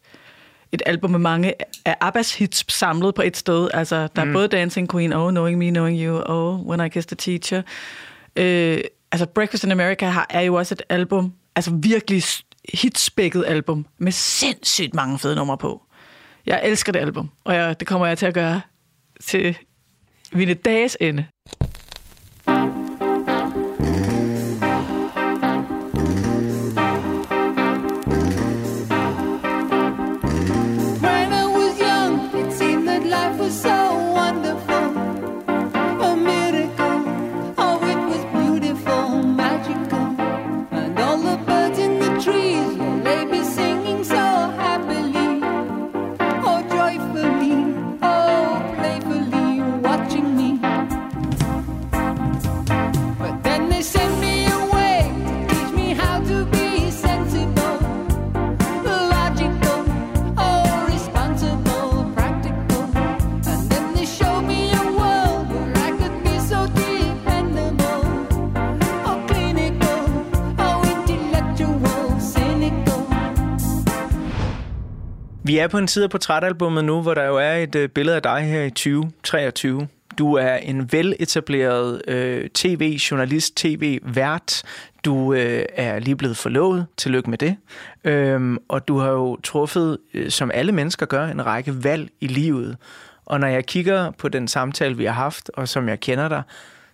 et album med mange af Abbas hits samlet på et sted. Altså, der er både Dancing Queen, Oh, Knowing Me, Knowing You, Oh, When I Kissed a Teacher. Øh, altså, Breakfast in America har, er jo også et album, altså virkelig hitspækket album, med sindssygt mange fede numre på. Jeg elsker det album, og jeg, det kommer jeg til at gøre til mine dages ende. Vi er på en side af portrætalbummet nu, hvor der jo er et øh, billede af dig her i 2023. Du er en veletableret øh, tv-journalist, tv-vært. Du øh, er lige blevet forlovet. Tillykke med det. Øhm, og du har jo truffet, øh, som alle mennesker gør, en række valg i livet. Og når jeg kigger på den samtale, vi har haft, og som jeg kender dig,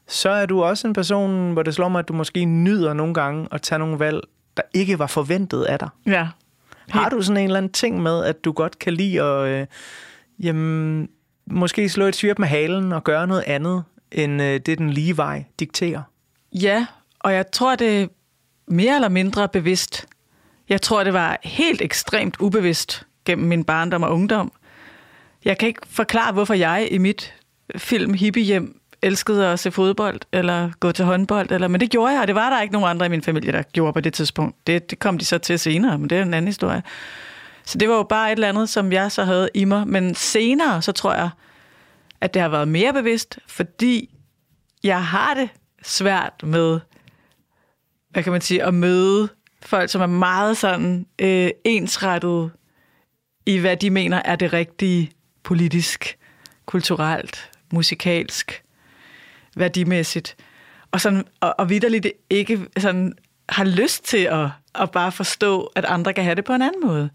så er du også en person, hvor det slår mig, at du måske nyder nogle gange at tage nogle valg, der ikke var forventet af dig. Ja. Har du sådan en eller anden ting med, at du godt kan lide at øh, jamen, måske slå et svirp med halen og gøre noget andet, end øh, det, den lige vej dikterer? Ja, og jeg tror, det er mere eller mindre bevidst. Jeg tror, det var helt ekstremt ubevidst gennem min barndom og ungdom. Jeg kan ikke forklare, hvorfor jeg i mit film hippiehjem elskede at se fodbold eller gå til håndbold, eller, men det gjorde jeg, og det var der ikke nogen andre i min familie, der gjorde på det tidspunkt. Det, det kom de så til senere, men det er en anden historie. Så det var jo bare et eller andet, som jeg så havde i mig. Men senere, så tror jeg, at det har været mere bevidst, fordi jeg har det svært med hvad kan man sige, at møde folk, som er meget sådan øh, ensrettet i, hvad de mener er det rigtige politisk, kulturelt, musikalsk, værdimæssigt. Og, sådan, og, og vidderligt ikke sådan, har lyst til at, at bare forstå, at andre kan have det på en anden måde.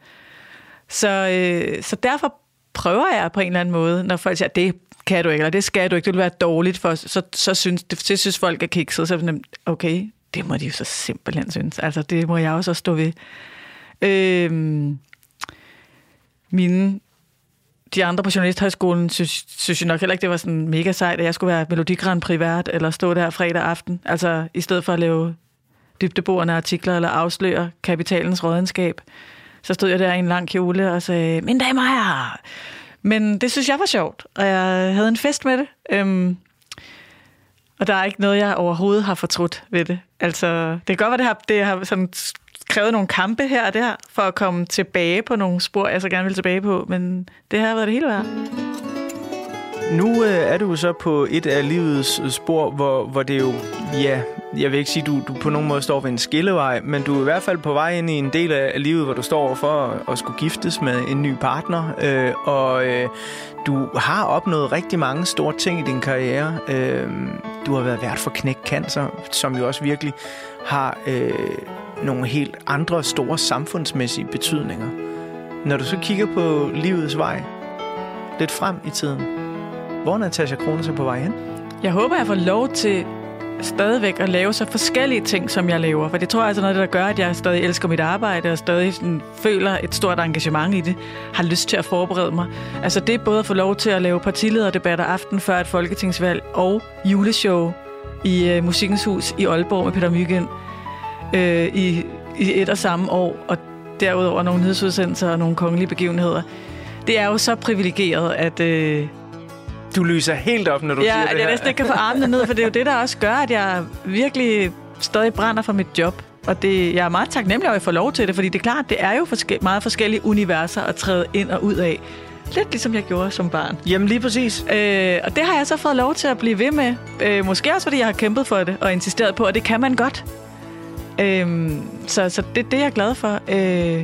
Så, øh, så derfor prøver jeg på en eller anden måde, når folk siger, det kan du ikke, eller det skal du ikke, det vil være dårligt for os, så, så synes, det, så synes folk er kikset, så er det okay, det må de jo så simpelthen synes. Altså, det må jeg også stå ved. Øh, mine, de andre på Journalisthøjskolen synes, synes jo nok heller ikke, det var sådan mega sejt, at jeg skulle være Melodi Grand Prix vært, eller stå der fredag aften. Altså, i stedet for at lave dybdeborende artikler, eller afsløre kapitalens rådenskab, så stod jeg der i en lang kjole og sagde, mine damer og herrer. Men det synes jeg var sjovt, og jeg havde en fest med det. Øhm, og der er ikke noget, jeg overhovedet har fortrudt ved det. Altså, det kan godt være, det har, det har sådan krævet nogle kampe her og der, for at komme tilbage på nogle spor, jeg så gerne vil tilbage på, men det har været det hele værd. Nu øh, er du så på et af livets øh, spor, hvor, hvor det jo, ja, jeg vil ikke sige, du, du på nogen måde står ved en skillevej, men du er i hvert fald på vej ind i en del af livet, hvor du står for at, at skulle giftes med en ny partner, øh, og øh, du har opnået rigtig mange store ting i din karriere. Øh, du har været vært for Knæk Cancer, som jo også virkelig har øh, nogle helt andre store samfundsmæssige betydninger. Når du så kigger på livets vej, lidt frem i tiden, hvor er Natasha Krone så på vej hen? Jeg håber, jeg får lov til stadigvæk at lave så forskellige ting, som jeg laver. For det tror jeg altså noget, af det, der gør, at jeg stadig elsker mit arbejde, og stadig sådan, føler et stort engagement i det. Har lyst til at forberede mig. Altså det er både at få lov til at lave partilederdebatter aften før et folketingsvalg, og juleshow i øh, Musikens Hus i Aalborg med Peter Myggen øh, i, i et og samme år. Og derudover nogle nyhedsudsendelser og nogle kongelige begivenheder. Det er jo så privilegeret, at... Øh, Du lyser helt op, når du Ja, siger at det jeg her. næsten ikke kan få armene ned, for det er jo det, der også gør, at jeg virkelig stadig brænder for mit job. Og det, jeg er meget taknemmelig over, at jeg får lov til det, fordi det er klart, det er jo forske- meget forskellige universer at træde ind og ud af. Lidt ligesom jeg gjorde som barn. Jamen lige præcis. Øh, og det har jeg så fået lov til at blive ved med. Øh, måske også, fordi jeg har kæmpet for det og insisteret på, at det kan man godt. Øh, så, så det, det er jeg glad for. Øh,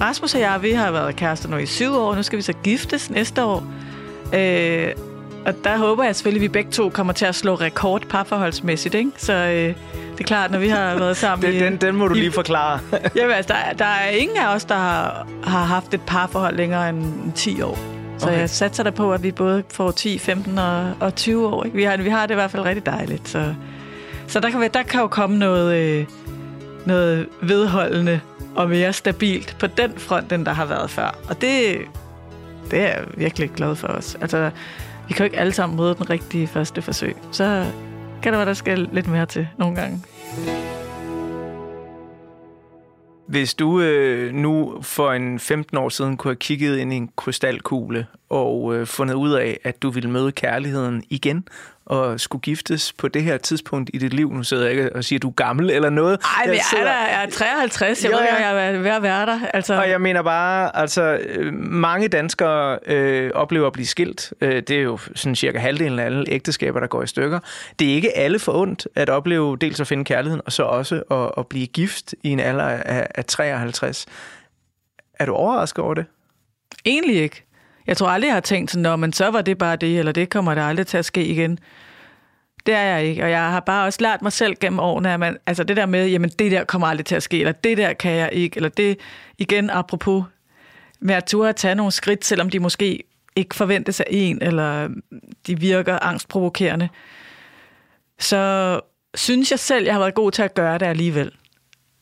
Rasmus og jeg, vi har været kærester nu i syv år. Nu skal vi så giftes næste år. Øh, og der håber jeg selvfølgelig, at vi begge to kommer til at slå rekord parforholdsmæssigt. Ikke? Så øh, det er klart, når vi har været sammen Den, i... den, den må du lige forklare. Jamen, altså, der, der er ingen af os, der har, har haft et parforhold længere end 10 år. Så Okay. jeg satser der på, at vi både får 10, 15 og, og 20 år. Ikke? Vi, har, vi har det i hvert fald rigtig dejligt. Så, så der, kan, der kan jo komme noget, øh, noget vedholdende og mere stabilt på den front, end der har været før. Og det, det er jeg virkelig glad for os. Altså, vi kan jo ikke alle sammen møde den rigtige første forsøg. Så kan det være, der skal lidt mere til nogle gange. Hvis du øh, nu for en 15 år siden kunne have kigget ind i en krystalkugle og øh, fundet ud af, at du ville møde kærligheden igen og skulle giftes på det her tidspunkt i dit liv. Nu sidder jeg ikke og siger, at du er gammel eller noget. Ej, men jeg sidder- er, der, jeg er 53. Jeg Jo, ved ikke, ja. jeg er ved at være der. Altså, Og jeg mener bare, altså øh, mange danskere øh, oplever at blive skilt. Øh, det er jo sådan cirka halvdelen af alle ægteskaber, der går i stykker. Det er ikke alle for ondt at opleve dels at finde kærligheden, og så også at, at blive gift i en alder af, af 53. Er du overrasket over det? Egentlig ikke. Jeg tror aldrig, jeg har tænkt sådan, Nå, men så var det bare det, eller det kommer der aldrig til at ske igen. Det er jeg ikke, og jeg har bare også lært mig selv gennem årene, at man, altså det der med, jamen det der kommer aldrig til at ske, eller det der kan jeg ikke, eller det, igen apropos, med at turde at tage nogle skridt, selvom de måske ikke forventes af en, eller mm, de virker angstprovokerende, så synes jeg selv, jeg har været god til at gøre det alligevel.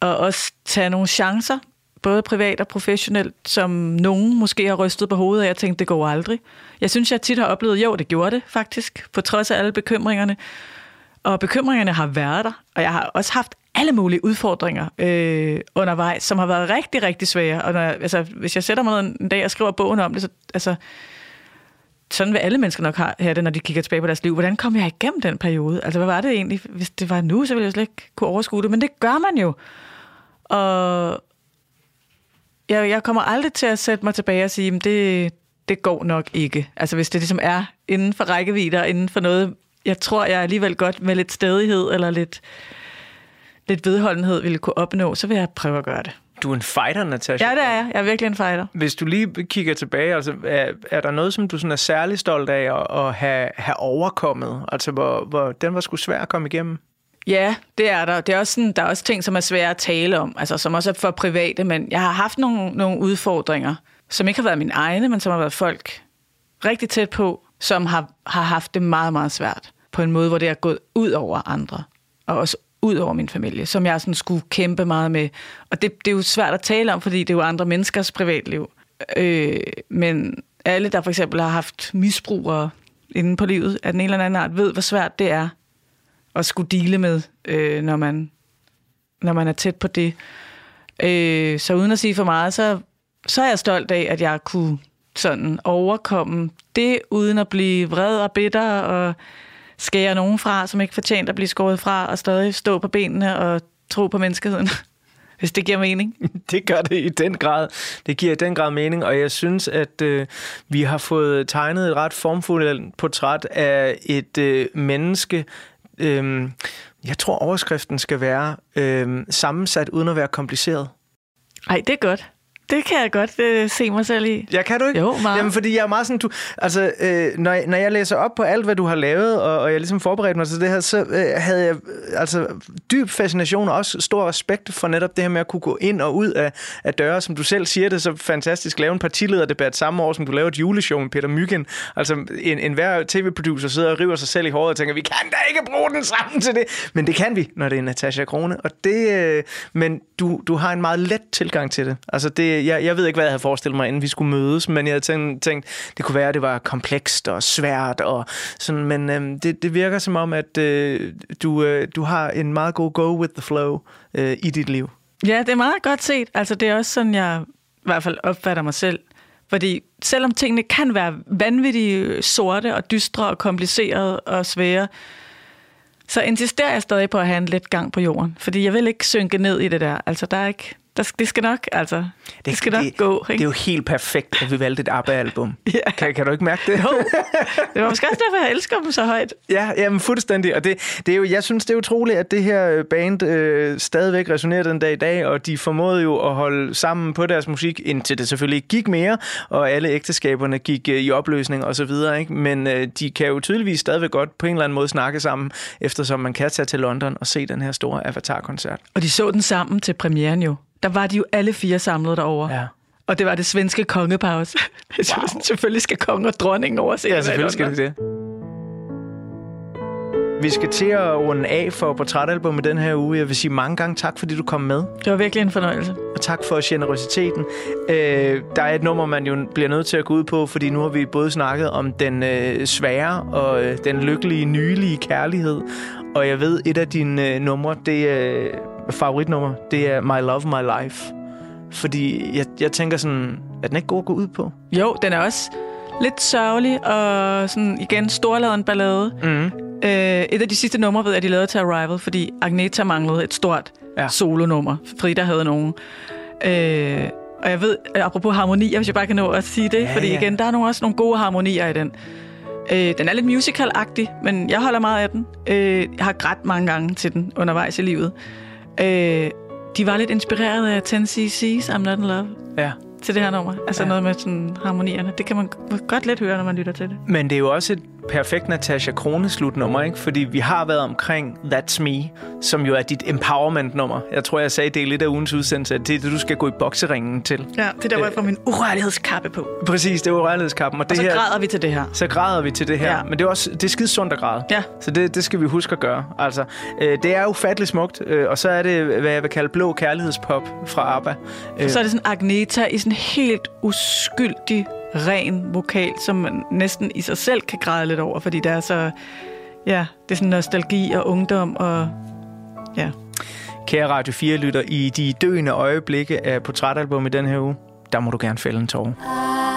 Og også tage nogle chancer, både privat og professionelt, som nogen måske har rystet på hovedet af, og jeg tænkte, det går aldrig. Jeg synes, jeg tit har oplevet, jo, det gjorde det faktisk, på trods af alle bekymringerne. Og bekymringerne har været der, og jeg har også haft alle mulige udfordringer øh, undervejs, som har været rigtig, rigtig svære. Og når, altså, hvis jeg sætter mig ned en dag og skriver bogen om det, så altså, sådan vil alle mennesker nok have det, når de kigger tilbage på deres liv. Hvordan kom jeg igennem den periode? Altså, hvad var det egentlig? Hvis det var nu, så ville jeg slet ikke kunne overskue det. Men det gør man jo. Og jeg, jeg kommer aldrig til at sætte mig tilbage og sige, at det, det går nok ikke. Altså, hvis det ligesom er inden for rækkevidde og inden for noget, jeg tror, jeg alligevel godt med lidt stedighed eller lidt, lidt vedholdenhed ville kunne opnå, så vil jeg prøve at gøre det. Du er en fighter, Natasha. Ja, det er jeg. Jeg er virkelig en fighter. Hvis du lige kigger tilbage, altså, er, er der noget, som du sådan er særlig stolt af at, at have, have overkommet? Altså, hvor, hvor den var sgu svær at komme igennem? Ja, det er der. Det er også sådan, der er også ting, som er svære at tale om, altså som også er for private, men jeg har haft nogle, nogle udfordringer, som ikke har været mine egne, men som har været folk rigtig tæt på, som har, har haft det meget, meget svært på en måde, hvor det er gået ud over andre, og også ud over min familie, som jeg sådan skulle kæmpe meget med. Og det, det er jo svært at tale om, fordi det er jo andre menneskers privatliv. Øh, men alle, der for eksempel har haft misbrugere inden på livet af den ene eller anden art, ved, hvor svært det er at skulle dele med, øh, når, man, når man er tæt på det. Øh, så uden at sige for meget, så, så er jeg stolt af, at jeg kunne sådan overkomme det, uden at blive vred og bitter og skære nogen fra, som ikke fortjent at blive skåret fra, og stadig stå på benene og tro på menneskeheden. Hvis det giver mening. Det gør det i den grad. Det giver i den grad mening, og jeg synes, at øh, vi har fået tegnet et ret formfuldt portræt af et øh, menneske. Øh, jeg tror, overskriften skal være øh, sammensat uden at være kompliceret. Ej, det er godt. Det kan jeg godt øh, se mig selv i. Ja, kan du ikke? Jo, meget. Jamen, fordi jeg er meget sådan, du, altså, øh, når, jeg, når jeg læser op på alt, hvad du har lavet, og, og jeg ligesom forberedte mig til det her, så øh, havde jeg øh, altså dyb fascination og også stor respekt for netop det her med at kunne gå ind og ud af, af døre, som du selv siger det så fantastisk, lave en partilederdebat samme år, som du laver et juleshow med Peter Myggen. Altså, en, en hver tv-producer sidder og river sig selv i håret og tænker, vi kan da ikke bruge den sammen til det. Men det kan vi, når det er Natasha Krone. Og det, øh, men du, du har en meget let tilgang til det. Altså, det, Øh, jeg, jeg ved ikke, hvad jeg havde forestillet mig, inden vi skulle mødes, men jeg havde tænkt, tænkt det kunne være, at det var komplekst og svært, og sådan, men øh, det, det virker som om, at øh, du, øh, du har en meget god go with the flow øh, i dit liv. Ja, det er meget godt set. Altså, det er også sådan, jeg i hvert fald opfatter mig selv. Fordi selvom tingene kan være vanvittigt sorte og dystre og komplicerede og svære, så insisterer jeg stadig på at have en let gang på jorden. Fordi jeg vil ikke synke ned i det der. Altså, der er ikke... Der, det skal nok, altså... Det, det skal nok det, gå, Det ikke? er jo helt perfekt, at vi valgte et ABBA-album. Ja. kan, kan du ikke mærke det? Jo, det var måske også derfor, jeg elsker dem så højt. Ja, jamen fuldstændig. Og det, det er jo, jeg synes, det er utroligt, at det her øh, band øh, stadigvæk resonerer den dag i dag, og de formåede jo at holde sammen på deres musik, indtil det selvfølgelig ikke gik mere, og alle ægteskaberne gik øh, i opløsning og så videre. Ikke? Men øh, de kan jo tydeligvis stadigvæk godt på en eller anden måde snakke sammen, eftersom man kan tage til London og se den her store Avatar-koncert. Og de så den sammen til premieren jo. Der var de jo alle fire samlet derovre. Ja. Og det var det svenske kongepause. Wow. selvfølgelig skal kongen og dronningen overse Ja, selvfølgelig skal det det. Vi skal til at runde af for portrætalbummet den her uge. Jeg vil sige mange gange tak, fordi du kom med. Det var virkelig en fornøjelse. og tak for generositeten. Øh, der er et nummer, man jo bliver nødt til at gå ud på, fordi nu har vi både snakket om den øh, svære og øh, den lykkelige, nylige kærlighed. Og jeg ved, et af dine øh, numre, det er øh, favoritnummer, det er My Love, My Life. Fordi jeg, jeg tænker sådan, er den ikke god at gå ud på? Jo, den er også lidt sørgelig og sådan igen storladen ballade. Mm. Øh, et af de sidste numre ved jeg, at de lavede til Arrival, fordi Agneta manglede et stort Ja. solonummer. Frida havde nogen. Øh, og jeg ved, øh, apropos harmonier, hvis jeg bare kan nå at sige det, Ja, ja, fordi ja. igen, der er nogle, også nogle gode harmonier i den. Øh, den er lidt musical-agtig, men jeg holder meget af den. Øh, jeg har grædt mange gange til den undervejs i livet. Øh, de var lidt inspireret af 10cc's I'm Not In Love Ja. til det her nummer. Altså Ja. noget med sådan harmonierne. Det kan man godt lidt høre, når man lytter til det. Men det er jo også et perfekt Natasha Krone slutnummer, ikke? Fordi vi har været omkring That's Me, som jo er dit empowerment-nummer. Jeg tror, jeg sagde i del 1 af ugens udsendelse, at det er det, du skal gå i bokseringen til. Ja, det er der, hvor jeg får min urørlighedskappe på. Præcis, det var rørlighedskappen. Og, Og det så her, græder vi til det her. så græder vi til det her. Ja. Men det er også det er skide sundt at græde. Ja. Så det, det skal vi huske at gøre. Altså, øh, det er ufatteligt smukt, øh, og så er det, hvad jeg vil kalde blå kærlighedspop fra ABBA. Øh, Og så er det sådan Agneta i sådan helt uskyldig, ren vokal, som man næsten i sig selv kan græde lidt over, fordi det er så... Ja, det er sådan nostalgi og ungdom og... Ja. Kære Radio 4-lytter, i de døende øjeblikke af portrætalbum i den her uge, der må du gerne fælde en tårer.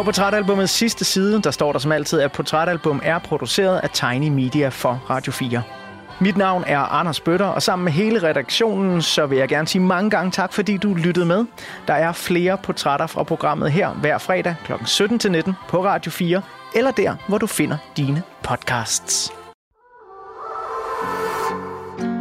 På portrætalbumets sidste side, der står der som altid, at portrætalbum er produceret af Tiny Media for Radio 4. Mit navn er Anders Bøtter, og sammen med hele redaktionen, så vil jeg gerne sige mange gange tak, fordi du lyttede med. Der er flere portrætter fra programmet her hver fredag kl. 17-19 på Radio 4, eller der, hvor du finder dine podcasts.